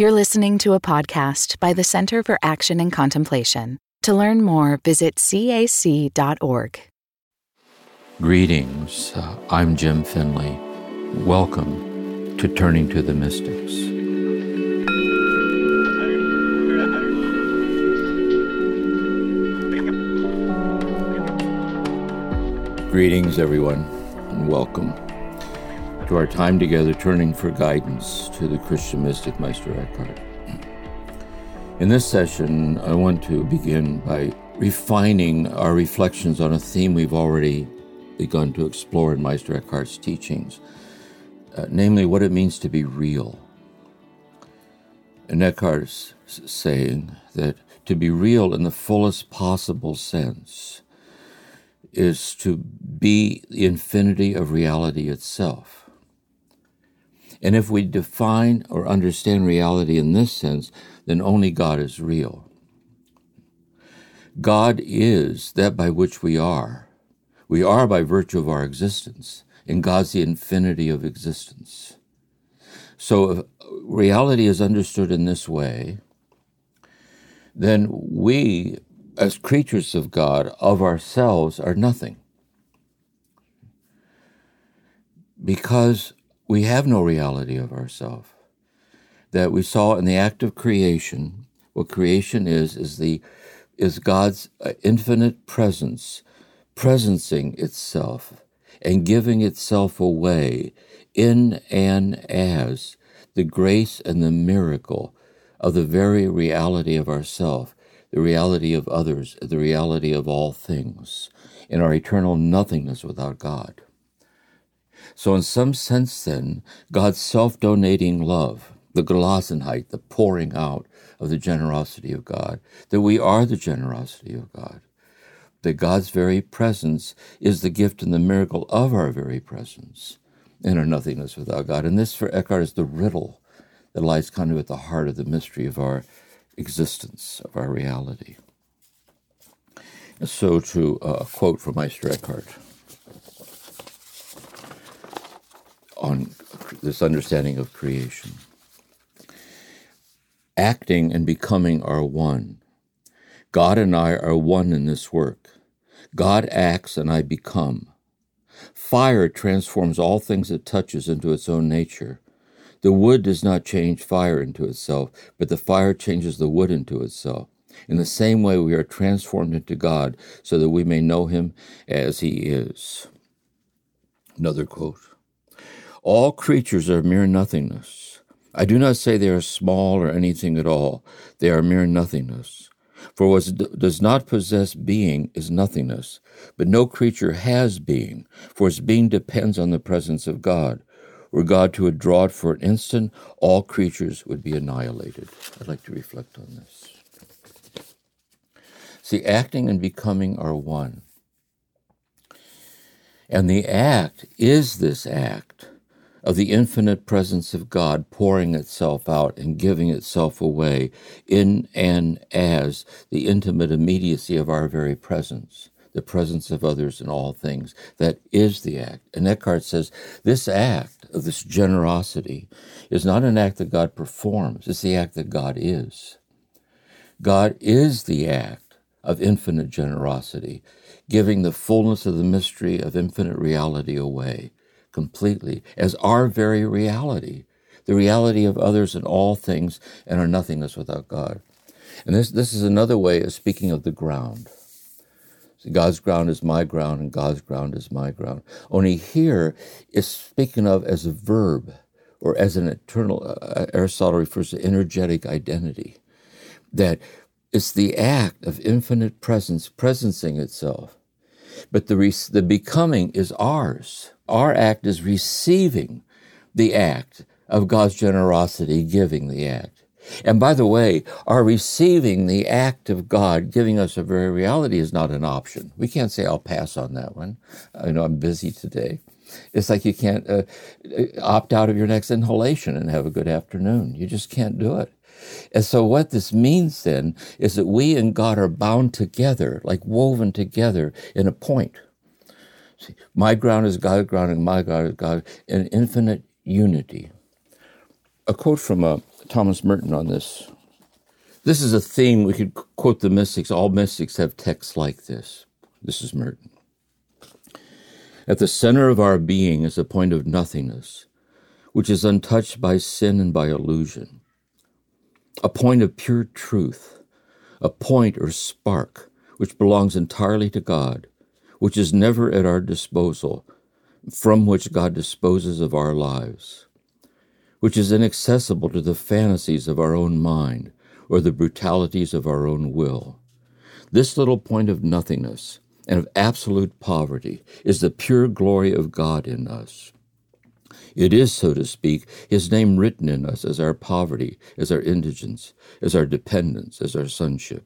You're listening to a podcast by the Center for Action and Contemplation. To learn more, visit cac.org. Greetings. Uh, I'm Jim Finley. Welcome to Turning to the Mystics. Greetings, everyone, and welcome to our time together turning for guidance to the Christian mystic Meister Eckhart. In this session, I want to begin by refining our reflections on a theme we've already begun to explore in Meister Eckhart's teachings, uh, namely what it means to be real. And Eckhart's saying that to be real in the fullest possible sense is to be the infinity of reality itself. And if we define or understand reality in this sense, then only God is real. God is that by which we are. We are by virtue of our existence, and God's the infinity of existence. So if reality is understood in this way, then we, as creatures of God, of ourselves, are nothing. Because we have no reality of ourself. That we saw in the act of creation, what creation is, is the is God's uh, infinite presence, presencing itself and giving itself away in and as the grace and the miracle of the very reality of ourself, the reality of others, the reality of all things, in our eternal nothingness without God. So, in some sense, then, God's self donating love, the Gelassenheit, the pouring out of the generosity of God, that we are the generosity of God, that God's very presence is the gift and the miracle of our very presence and our nothingness without God. And this, for Eckhart, is the riddle that lies kind of at the heart of the mystery of our existence, of our reality. So, to uh, quote from Meister Eckhart. On this understanding of creation. Acting and becoming are one. God and I are one in this work. God acts and I become. Fire transforms all things it touches into its own nature. The wood does not change fire into itself, but the fire changes the wood into itself. In the same way, we are transformed into God so that we may know Him as He is. Another quote all creatures are mere nothingness. I do not say they are small or anything at all. They are mere nothingness. For what does not possess being is nothingness. But no creature has being, for its being depends on the presence of God. Were God to withdraw it for an instant, all creatures would be annihilated. I'd like to reflect on this. See, acting and becoming are one. And the act is this act of the infinite presence of God pouring itself out and giving itself away in and as the intimate immediacy of our very presence, the presence of others in all things. That is the act. And Eckhart says this act of this generosity is not an act that God performs, it's the act that God is. God is the act of infinite generosity, giving the fullness of the mystery of infinite reality away completely as our very reality, the reality of others and all things, and our nothingness without God. And this, this is another way of speaking of the ground. See, God's ground is my ground, and God's ground is my ground. Only here is speaking of as a verb or as an eternal, uh, Aristotle refers to energetic identity, that it's the act of infinite presence presencing itself but the, re- the becoming is ours. Our act is receiving the act of God's generosity, giving the act. And by the way, our receiving the act of God giving us a very reality is not an option. We can't say, I'll pass on that one. I know I'm busy today. It's like you can't uh, opt out of your next inhalation and have a good afternoon. You just can't do it. And so, what this means then is that we and God are bound together, like woven together in a point. See, my ground is God's ground, and my God is God in infinite unity. A quote from a Thomas Merton on this. This is a theme we could quote the mystics. All mystics have texts like this. This is Merton. At the center of our being is a point of nothingness, which is untouched by sin and by illusion. A point of pure truth, a point or spark which belongs entirely to God, which is never at our disposal, from which God disposes of our lives, which is inaccessible to the fantasies of our own mind or the brutalities of our own will. This little point of nothingness and of absolute poverty is the pure glory of God in us. It is, so to speak, His name written in us as our poverty, as our indigence, as our dependence, as our sonship.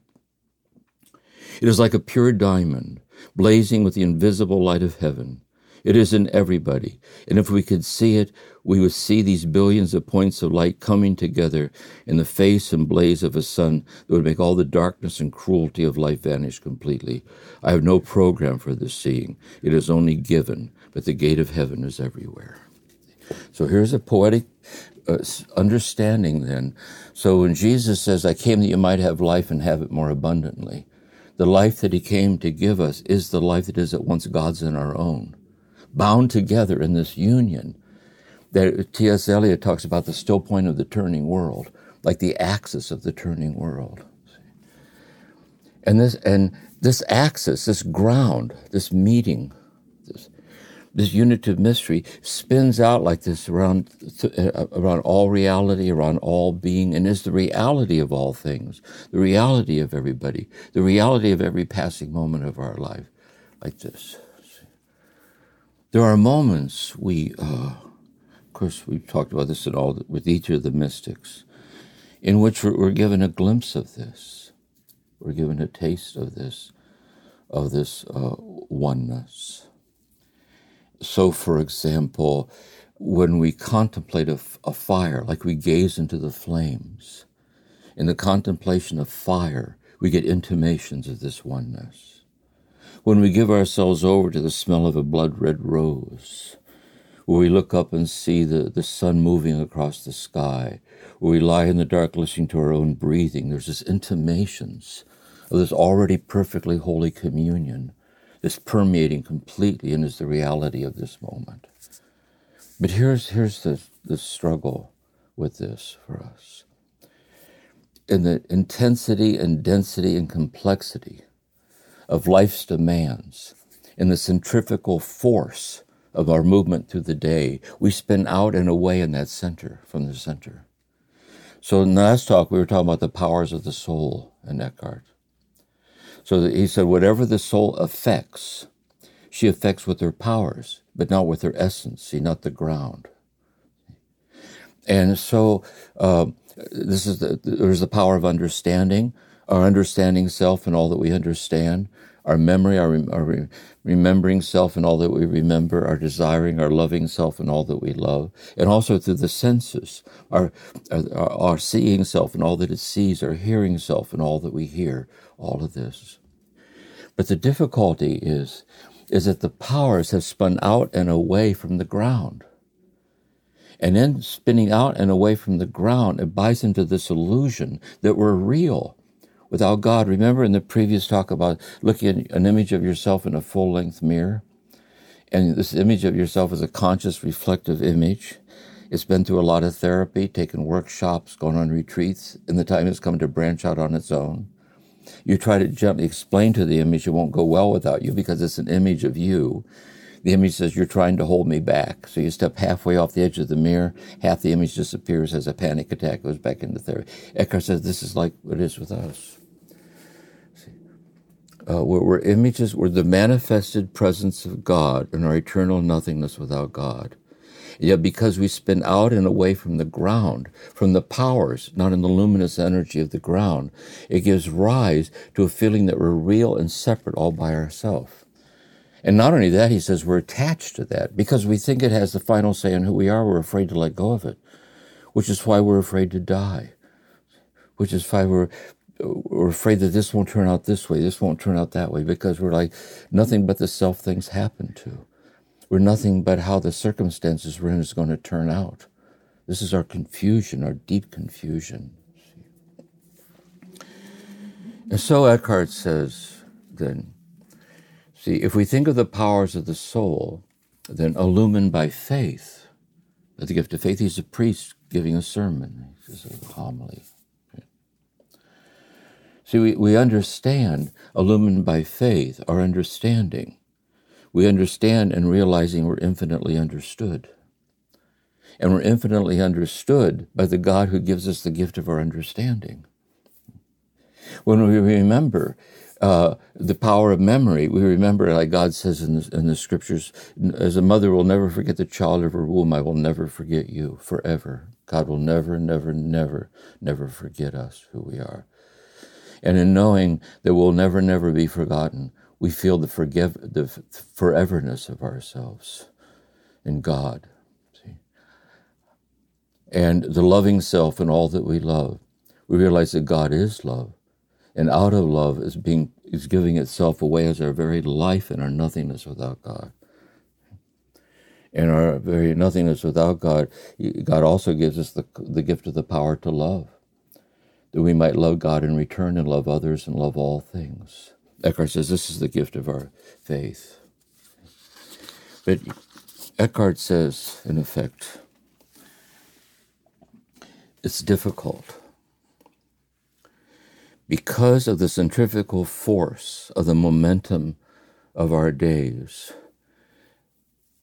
It is like a pure diamond, blazing with the invisible light of heaven. It is in everybody, and if we could see it, we would see these billions of points of light coming together in the face and blaze of a sun that would make all the darkness and cruelty of life vanish completely. I have no program for this seeing. It is only given, but the gate of heaven is everywhere. So here's a poetic uh, understanding then. So when Jesus says, I came that you might have life and have it more abundantly, the life that he came to give us is the life that is at once God's and our own, bound together in this union. That T.S. Eliot talks about the still point of the turning world, like the axis of the turning world. And this and this axis, this ground, this meeting, this unitive mystery spins out like this around uh, around all reality, around all being, and is the reality of all things, the reality of everybody, the reality of every passing moment of our life, like this. There are moments we, uh, of course, we've talked about this at all with each of the mystics, in which we're, we're given a glimpse of this, we're given a taste of this, of this uh, oneness. So, for example, when we contemplate a, a fire, like we gaze into the flames, in the contemplation of fire, we get intimations of this oneness. When we give ourselves over to the smell of a blood red rose, where we look up and see the, the sun moving across the sky, where we lie in the dark listening to our own breathing, there's this intimations of this already perfectly holy communion is permeating completely and is the reality of this moment. But here's, here's the, the struggle with this for us. In the intensity and density and complexity of life's demands, in the centrifugal force of our movement through the day, we spin out and away in that center, from the center. So in the last talk, we were talking about the powers of the soul in Eckhart. So he said, whatever the soul affects, she affects with her powers, but not with her essence, see, not the ground. And so uh, this is the, there's the power of understanding, our understanding self and all that we understand, our memory, our, our remembering self and all that we remember, our desiring, our loving self and all that we love, and also through the senses, our, our, our seeing self and all that it sees, our hearing self and all that we hear, all of this. But the difficulty is, is that the powers have spun out and away from the ground. And then spinning out and away from the ground, it buys into this illusion that we're real without God. Remember in the previous talk about looking at an image of yourself in a full length mirror? And this image of yourself is a conscious, reflective image. It's been through a lot of therapy, taken workshops, gone on retreats, and the time has come to branch out on its own. You try to gently explain to the image it won't go well without you because it's an image of you. The image says, You're trying to hold me back. So you step halfway off the edge of the mirror, half the image disappears as a panic attack goes back into therapy. Eckhart says this is like what it is with us. Uh, we're, we're images, we're the manifested presence of God and our eternal nothingness without God. Yet because we spin out and away from the ground, from the powers, not in the luminous energy of the ground, it gives rise to a feeling that we're real and separate all by ourselves. And not only that, he says we're attached to that because we think it has the final say on who we are. We're afraid to let go of it, which is why we're afraid to die, which is why we're we're afraid that this won't turn out this way, this won't turn out that way, because we're like nothing but the self things happen to. We're nothing but how the circumstances we're in is going to turn out. This is our confusion, our deep confusion. And so Eckhart says, then, see, if we think of the powers of the soul, then illumined by faith, the gift of faith, he's a priest giving a sermon, he's a homily. See, we, we understand, illumined by faith, our understanding. We understand and realizing we're infinitely understood. And we're infinitely understood by the God who gives us the gift of our understanding. When we remember uh, the power of memory, we remember, like God says in the, in the scriptures, as a mother will never forget the child of her womb, I will never forget you forever. God will never, never, never, never forget us, who we are. And in knowing that we'll never, never be forgotten, we feel the, forgive, the foreverness of ourselves in God. See? And the loving self and all that we love. We realize that God is love and out of love is being is giving itself away as our very life and our nothingness without God. And our very nothingness without God, God also gives us the, the gift of the power to love, that we might love God in return and love others and love all things. Eckhart says this is the gift of our faith. But Eckhart says, in effect, it's difficult because of the centrifugal force of the momentum of our days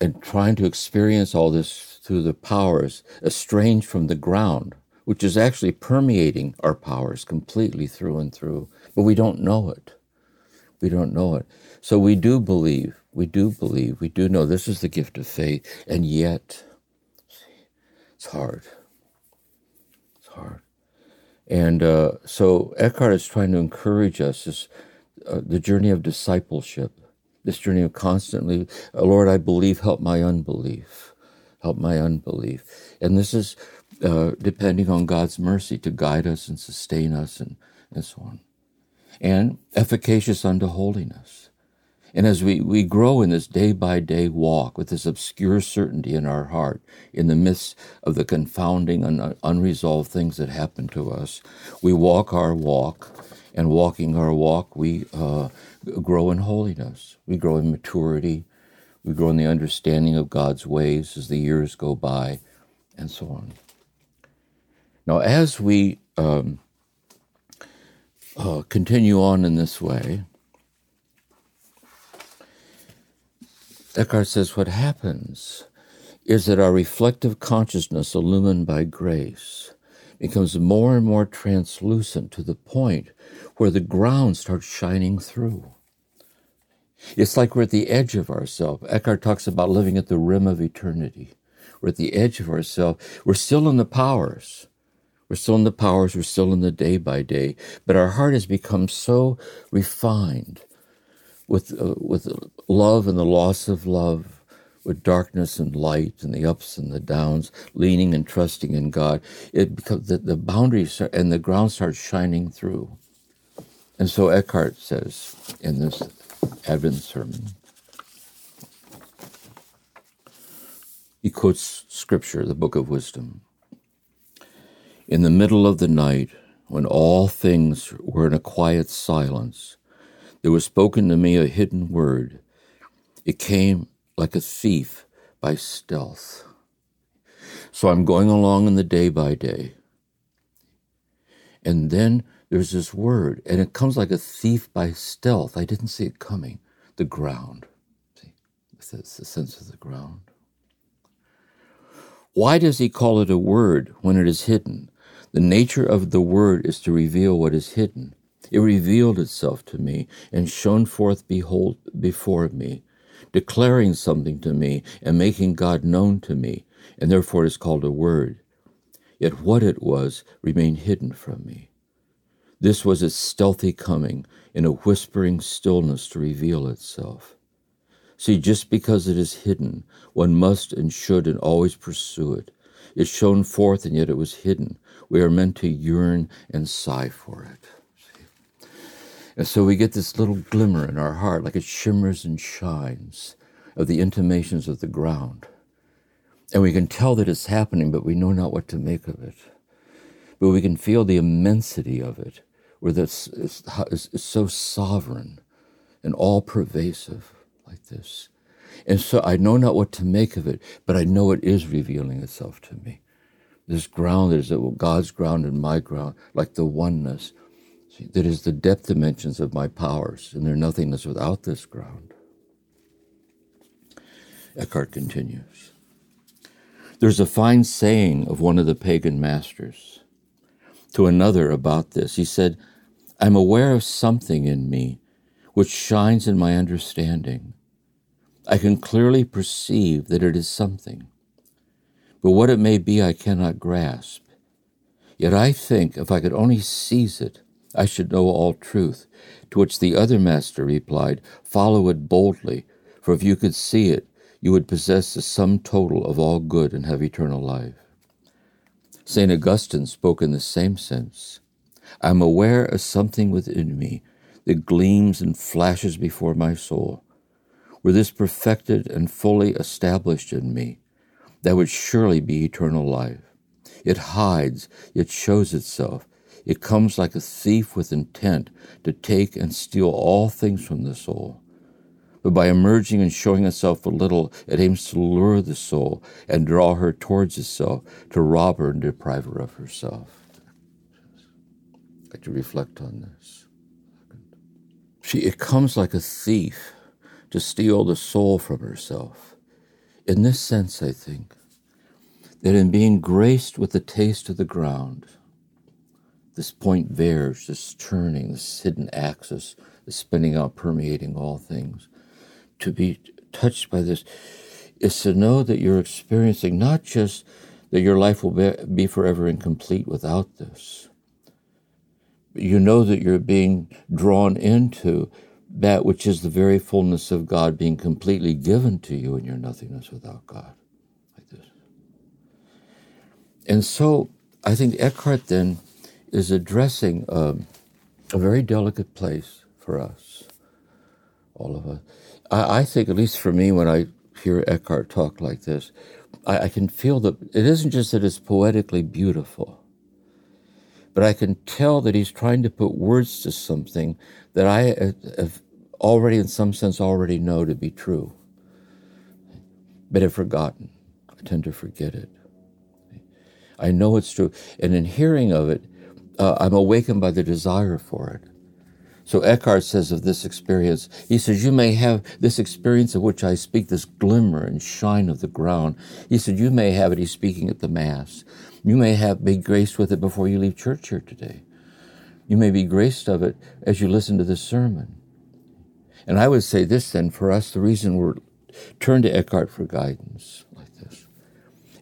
and trying to experience all this through the powers estranged from the ground, which is actually permeating our powers completely through and through, but we don't know it. We don't know it. So we do believe, we do believe, we do know this is the gift of faith, and yet it's hard. It's hard. And uh, so Eckhart is trying to encourage us this, uh, the journey of discipleship, this journey of constantly, Lord, I believe, help my unbelief, help my unbelief. And this is uh, depending on God's mercy to guide us and sustain us and, and so on. And efficacious unto holiness. And as we, we grow in this day by day walk with this obscure certainty in our heart, in the midst of the confounding and unresolved things that happen to us, we walk our walk, and walking our walk, we uh, grow in holiness. We grow in maturity. We grow in the understanding of God's ways as the years go by, and so on. Now, as we um, uh, continue on in this way, Eckhart says what happens is that our reflective consciousness, illumined by grace, becomes more and more translucent to the point where the ground starts shining through. It's like we're at the edge of ourselves. Eckhart talks about living at the rim of eternity. We're at the edge of ourselves. We're still in the powers. We're still in the powers. We're still in the day by day. But our heart has become so refined with, uh, with love and the loss of love, with darkness and light and the ups and the downs, leaning and trusting in God, it becomes the, the boundaries and the ground starts shining through. And so Eckhart says in this Advent sermon, he quotes scripture, the book of wisdom. In the middle of the night, when all things were in a quiet silence, there was spoken to me a hidden word. It came like a thief by stealth. So I'm going along in the day by day. And then there's this word, and it comes like a thief by stealth. I didn't see it coming. The ground. See, it's the sense of the ground. Why does he call it a word when it is hidden? The nature of the word is to reveal what is hidden. It revealed itself to me and shone forth behold before me, declaring something to me and making God known to me, and therefore it is called a word. Yet what it was remained hidden from me. This was its stealthy coming in a whispering stillness to reveal itself. See, just because it is hidden, one must and should and always pursue it. It shone forth, and yet it was hidden. We are meant to yearn and sigh for it. And so we get this little glimmer in our heart, like it shimmers and shines, of the intimations of the ground. And we can tell that it's happening, but we know not what to make of it. But we can feel the immensity of it, where this is, so sovereign and all pervasive like this. And so I know not what to make of it, but I know it is revealing itself to me. This ground is God's ground and my ground, like the oneness. See, that is the depth dimensions of my powers, and they're nothingness without this ground. Eckhart continues. There's a fine saying of one of the pagan masters to another about this. He said, I'm aware of something in me which shines in my understanding. I can clearly perceive that it is something, but what it may be I cannot grasp. Yet I think if I could only seize it, I should know all truth. To which the other master replied, Follow it boldly, for if you could see it, you would possess the sum total of all good and have eternal life. St. Augustine spoke in the same sense. I am aware of something within me that gleams and flashes before my soul. Were this perfected and fully established in me, that would surely be eternal life. It hides, it shows itself. It comes like a thief with intent to take and steal all things from the soul. But by emerging and showing itself a little, it aims to lure the soul and draw her towards itself, to rob her and deprive her of herself. I like to reflect on this. See, it comes like a thief to steal the soul from herself. In this sense, I think, that in being graced with the taste of the ground, this point vierge, this turning, this hidden axis, this spinning out, permeating all things, to be touched by this is to know that you're experiencing not just that your life will be, forever incomplete without this. but You know that you're being drawn into that which is the very fullness of God being completely given to you in your nothingness without God. Like this. And so I think Eckhart then is addressing um, a very delicate place for us, all of us. I, I, think, at least for me, when I hear Eckhart talk like this, I, I can feel that it isn't just that it's poetically beautiful, but I can tell that he's trying to put words to something that I have already, in some sense, already know to be true, but have forgotten. I tend to forget it. I know it's true. And in hearing of it, uh, I'm awakened by the desire for it. So Eckhart says of this experience, he says, You may have this experience of which I speak, this glimmer and shine of the ground. He said, You may have it, he's speaking at the Mass. You may have be graced with it before you leave church here today. You may be graced of it as you listen to this sermon. And I would say this then, for us, the reason we're turn to Eckhart for guidance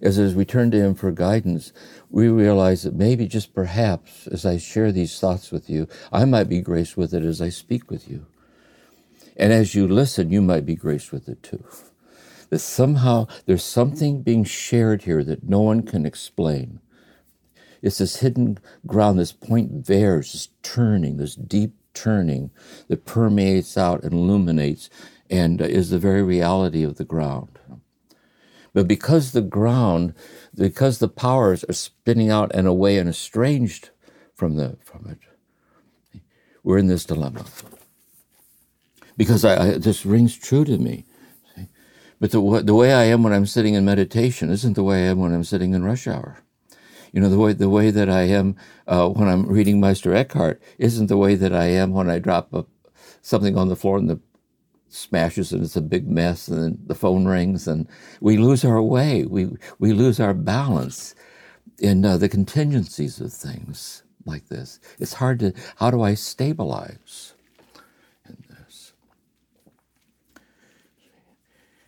is as we turn to him for guidance, we realize that maybe just perhaps as I share these thoughts with you, I might be graced with it as I speak with you. And as you listen, you might be graced with it too. That somehow there's something being shared here that no one can explain. It's this hidden ground, this point there, this turning, this deep turning that permeates out and illuminates and uh, is the very reality of the ground. But because the ground, because the powers are spinning out and away and estranged from the from it, we're in this dilemma. Because I, I, this rings true to me. But the, the way I am when I'm sitting in meditation isn't the way I am when I'm sitting in rush hour. You know, the way the way that I am uh, when I'm reading Meister Eckhart isn't the way that I am when I drop a, something on the floor and the smashes and it's a big mess and the phone rings and we lose our way. We we lose our balance in uh, the contingencies of things like this. It's hard to how do I stabilize in this?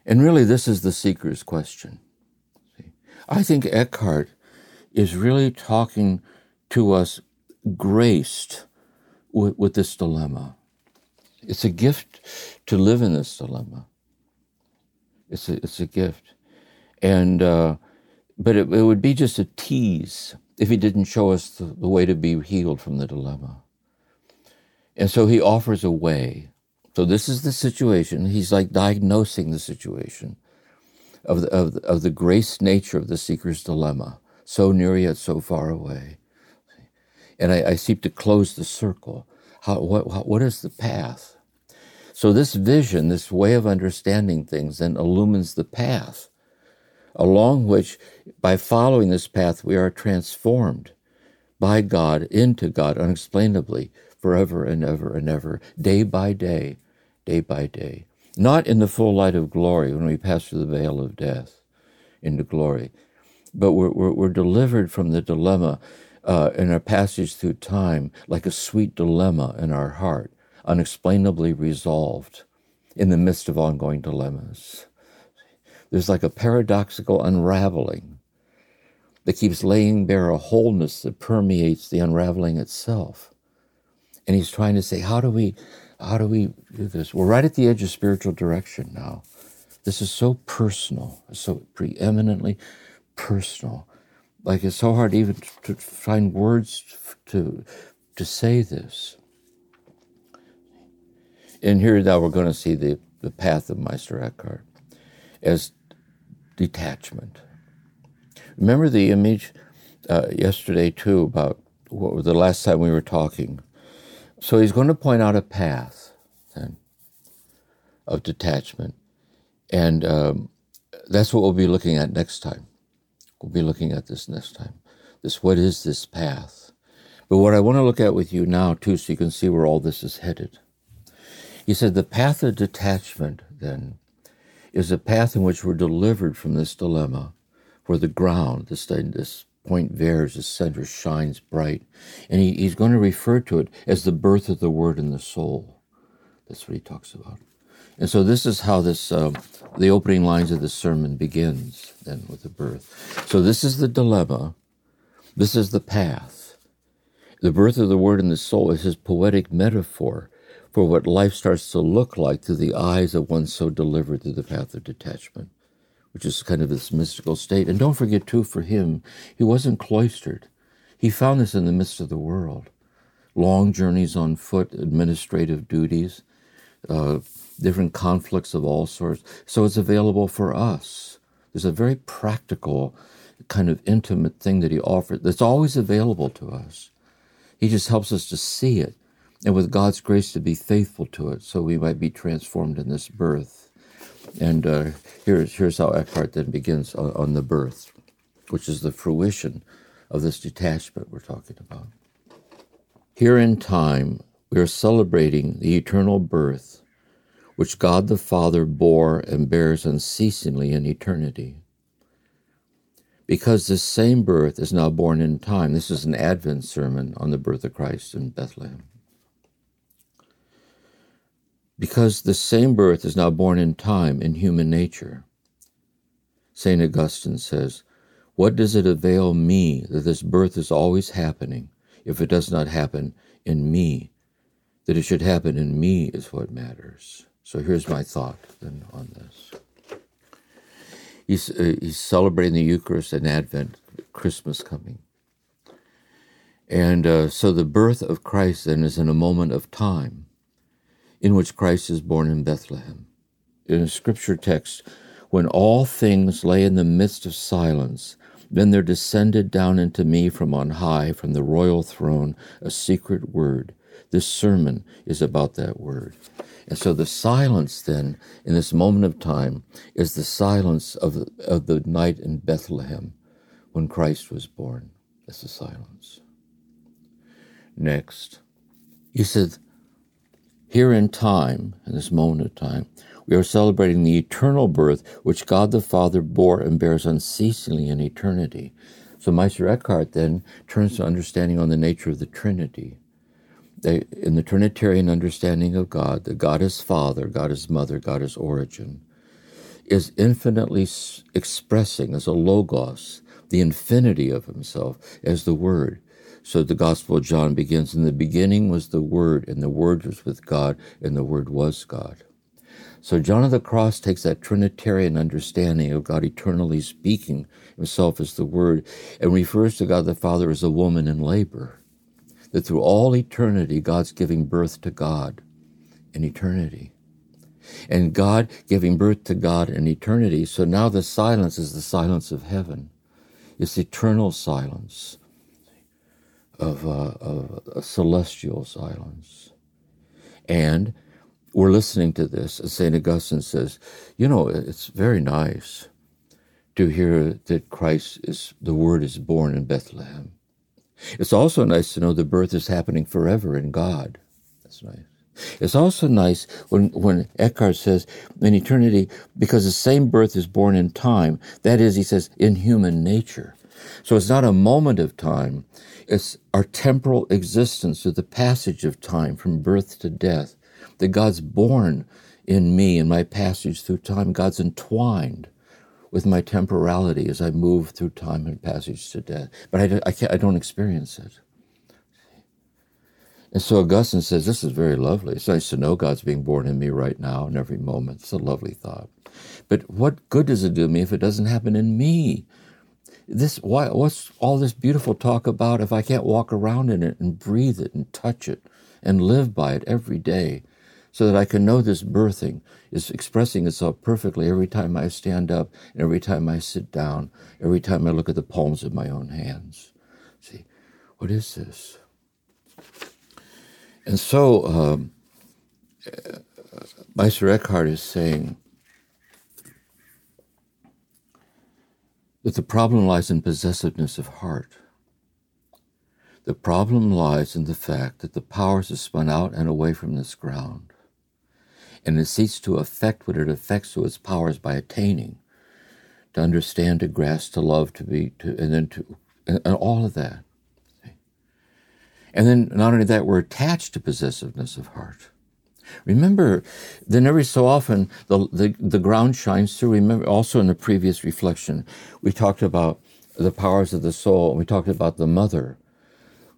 And really, this is the seeker's question. I think Eckhart is really talking to us graced with, with this dilemma. It's a gift to live in this dilemma. It's a, it's a gift. And, uh, but it, it, would be just a tease if he didn't show us the, the way to be healed from the dilemma. And so he offers a way. So this is the situation. He's like diagnosing the situation. of the, of, the, of the grace nature of the seeker's dilemma, so near yet so far away. And I, I seek to close the circle. How, what, what is the path? So, this vision, this way of understanding things, then illumines the path along which, by following this path, we are transformed by God into God unexplainably, forever and ever and ever, day by day, day by day. Not in the full light of glory when we pass through the veil of death into glory, but we're, we're, we're delivered from the dilemma uh, in our passage through time like a sweet dilemma in our heart, unexplainably resolved in the midst of ongoing dilemmas. There's like a paradoxical unraveling that keeps laying bare a wholeness that permeates the unraveling itself. And he's trying to say, how do we, how do we do this? We're right at the edge of spiritual direction now. This is so personal, so preeminently personal. Like it's so hard even to find words to to say this. And here now we're going to see the, the path of Meister Eckhart as detachment. Remember the image uh, yesterday too about what the last time we were talking. So he's going to point out a path then of detachment, and um, that's what we'll be looking at next time. We'll be looking at this next time. This what is this path? But what I want to look at with you now too, so you can see where all this is headed. He said the path of detachment then is a path in which we're delivered from this dilemma, where the ground, this, this point vierge, the center, shines bright. And he, he's going to refer to it as the birth of the word in the soul. That's what he talks about. And so this is how this, uh, the opening lines of the sermon begins, then with the birth. So this is the dilemma. This is the path. The birth of the word in the soul is his poetic metaphor for what life starts to look like through the eyes of one so delivered through the path of detachment, which is kind of this mystical state. And don't forget, too, for him, he wasn't cloistered. He found this in the midst of the world. Long journeys on foot, administrative duties, uh, different conflicts of all sorts. So it's available for us. There's a very practical, kind of intimate thing that he offers that's always available to us. He just helps us to see it and with God's grace to be faithful to it so we might be transformed in this birth. And uh, here's, here's how Eckhart then begins on, on the birth, which is the fruition of this detachment we're talking about. Here in time, we are celebrating the eternal birth which God the Father bore and bears unceasingly in eternity. Because this same birth is now born in time, this is an Advent sermon on the birth of Christ in Bethlehem because the same birth is now born in time in human nature. St. Augustine says, What does it avail me that this birth is always happening if it does not happen in me? That it should happen in me is what matters. So here's my thought then on this. He's, uh, he's celebrating the Eucharist and Advent, Christmas coming. And uh, so the birth of Christ then is in a moment of time in which Christ is born in Bethlehem. In a scripture text, when all things lay in the midst of silence, then there descended down into me from on high, from the royal throne, a secret word. This sermon is about that word. And so the silence then, in this moment of time, is the silence of of the night in Bethlehem when Christ was born. That's the silence. Next, he said, here in time, in this moment of time, we are celebrating the eternal birth which God the Father bore and bears unceasingly in eternity. So Meister Eckhart then turns to understanding on the nature of the Trinity. They, in the Trinitarian understanding of God, that God is Father, God is Mother, God is Origin, is infinitely expressing as a logos the infinity of Himself as the Word. So the Gospel of John begins In the beginning was the Word, and the Word was with God, and the Word was God. So John of the Cross takes that Trinitarian understanding of God eternally speaking himself as the Word and refers to God the Father as a woman in labor. That through all eternity, God's giving birth to God in eternity. and God giving birth to God in eternity. So now the silence is the silence of heaven. It's eternal silence of, uh, of a celestial silence. And we're listening to this, as St. Augustine says, you know, it's very nice to hear that Christ is, the Word is born in Bethlehem. It's also nice to know the birth is happening forever in God. That's nice. It's also nice when, when Eckhart says in eternity, because the same birth is born in time, that is, he says, in human nature. So it's not a moment of time, it's our temporal existence through the passage of time from birth to death. That God's born in me in my passage through time. God's entwined with my temporality as I move through time and passage to death. But I, I, I don't experience it. And so Augustine says, This is very lovely. It's nice to know God's being born in me right now in every moment. It's a lovely thought. But what good does it do me if it doesn't happen in me? This why what's all this beautiful talk about if I can't walk around in it and breathe it and touch it and live by it every day so that I can know this birthing is expressing itself perfectly every time I stand up and every time I sit down, every time I look at the palms of my own hands. See, what is this? And so, um, Meister Eckhart is saying that the problem lies in possessiveness of heart. The problem lies in the fact that the powers are spun out and away from this ground, and it seeks to affect what it affects to its powers by attaining, to understand, to grasp, to love, to be, to, and then to, and, and all of that. And then not only that, we're attached to possessiveness of heart. Remember, then every so often the, the, the ground shines through. Remember, also in the previous reflection, we talked about the powers of the soul, and we talked about the mother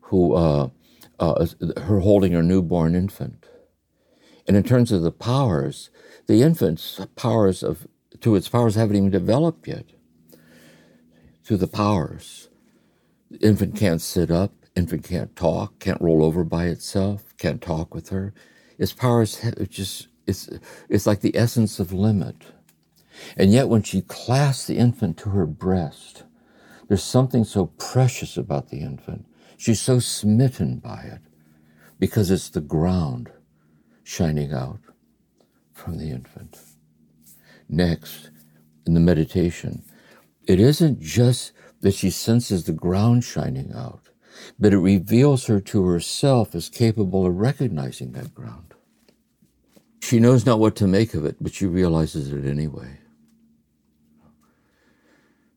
who, uh, uh, her holding her newborn infant. And in terms of the powers, the infant's powers of, to its powers haven't even developed yet. To the powers. The infant can't sit up, infant can't talk, can't roll over by itself, can't talk with her. Its power is just, it's, it's like the essence of limit. And yet, when she clasps the infant to her breast, there's something so precious about the infant. She's so smitten by it because it's the ground shining out from the infant. Next, in the meditation, it isn't just that she senses the ground shining out, but it reveals her to herself as capable of recognizing that ground. She knows not what to make of it, but she realizes it anyway.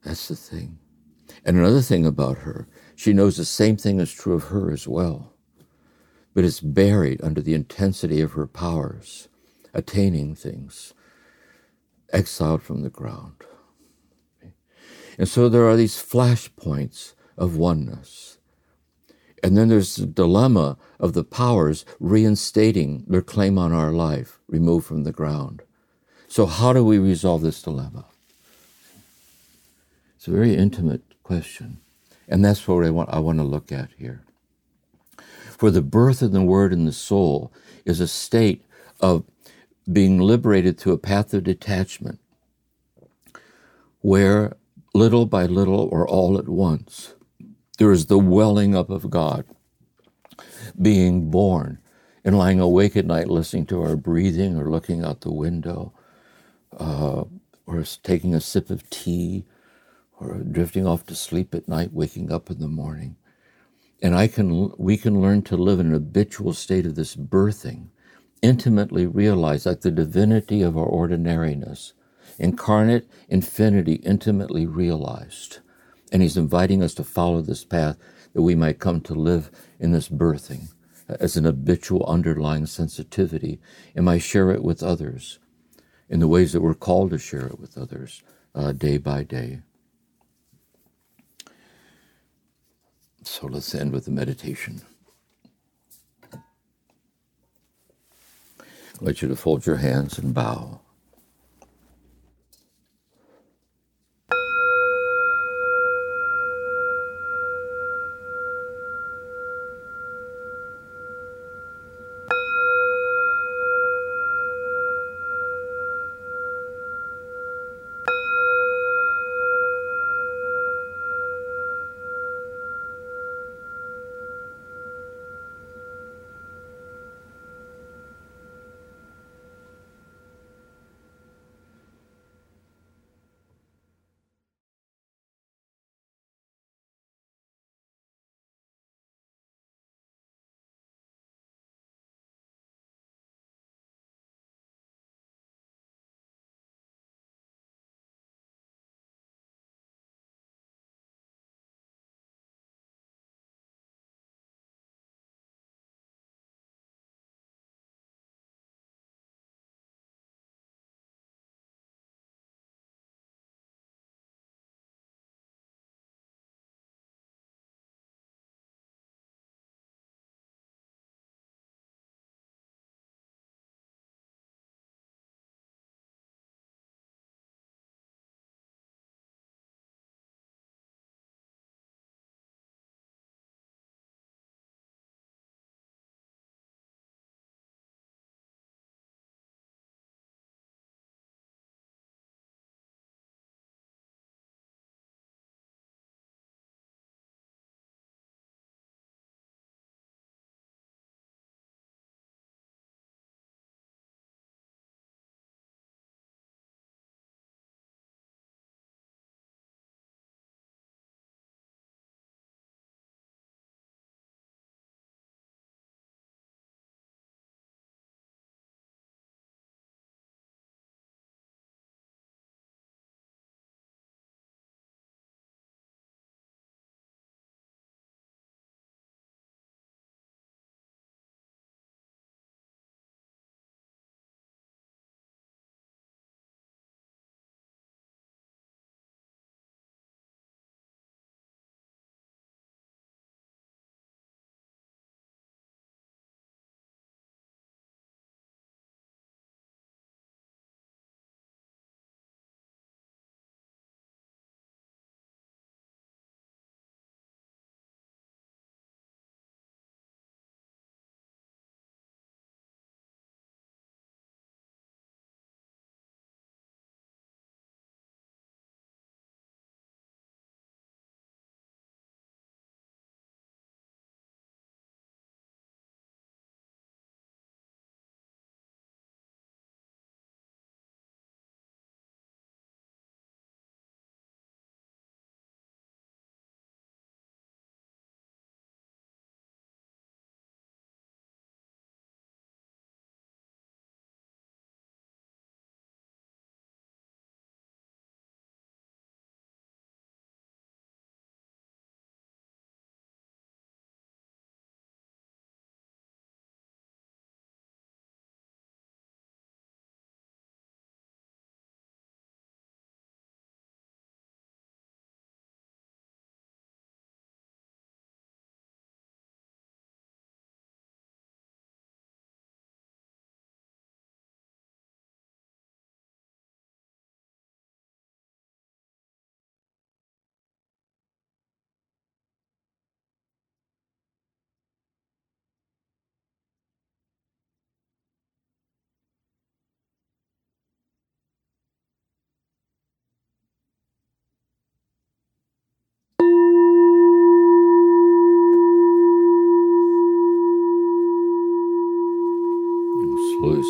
That's the thing. And another thing about her, she knows the same thing is true of her as well, but it's buried under the intensity of her powers, attaining things, exiled from the ground. And so there are these flashpoints of oneness and then there's the dilemma of the powers reinstating their claim on our life, removed from the ground. So, how do we resolve this dilemma? It's a very intimate question. And that's what I want, I want to look at here. For the birth of the word in the soul is a state of being liberated through a path of detachment where little by little or all at once there is the welling up of God, being born, and lying awake at night listening to our breathing or looking out the window, uh, or taking a sip of tea, or drifting off to sleep at night, waking up in the morning. And I can, we can learn to live in an habitual state of this birthing, intimately realize like the divinity of our ordinariness, incarnate infinity intimately realized. And He's inviting us to follow this path that we might come to live in this birthing as an habitual underlying sensitivity and might share it with others in the ways that we're called to share it with others uh, day by day. So let's end with the meditation. I want you to fold your hands and bow.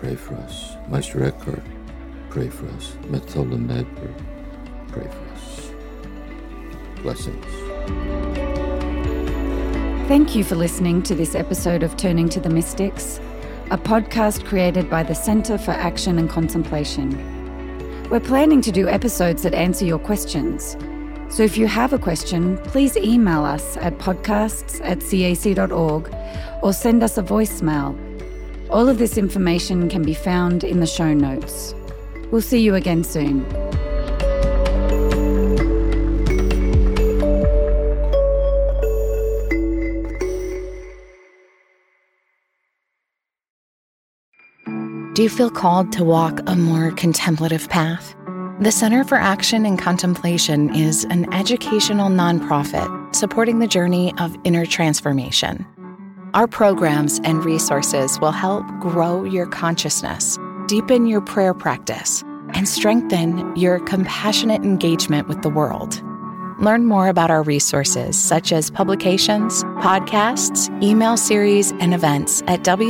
pray for us. Meister Eckhart, pray for us. Mechthild of Magdeburg, pray for us. Blessings. Thank you for listening to this episode of Turning to the Mystics, a podcast created by the Centre for Action and Contemplation. We're planning to do episodes that answer your questions. So if you have a question, please email us at podcasts at cac.org or send us a voicemail all of this information can be found in the show notes. We'll see you again soon. Do you feel called to walk a more contemplative path? The Center for Action and Contemplation is an educational nonprofit supporting the journey of inner transformation. Our programs and resources will help grow your consciousness, deepen your prayer practice, and strengthen your compassionate engagement with the world. Learn more about our resources, such as publications, podcasts, email series, and events at www.cac.org.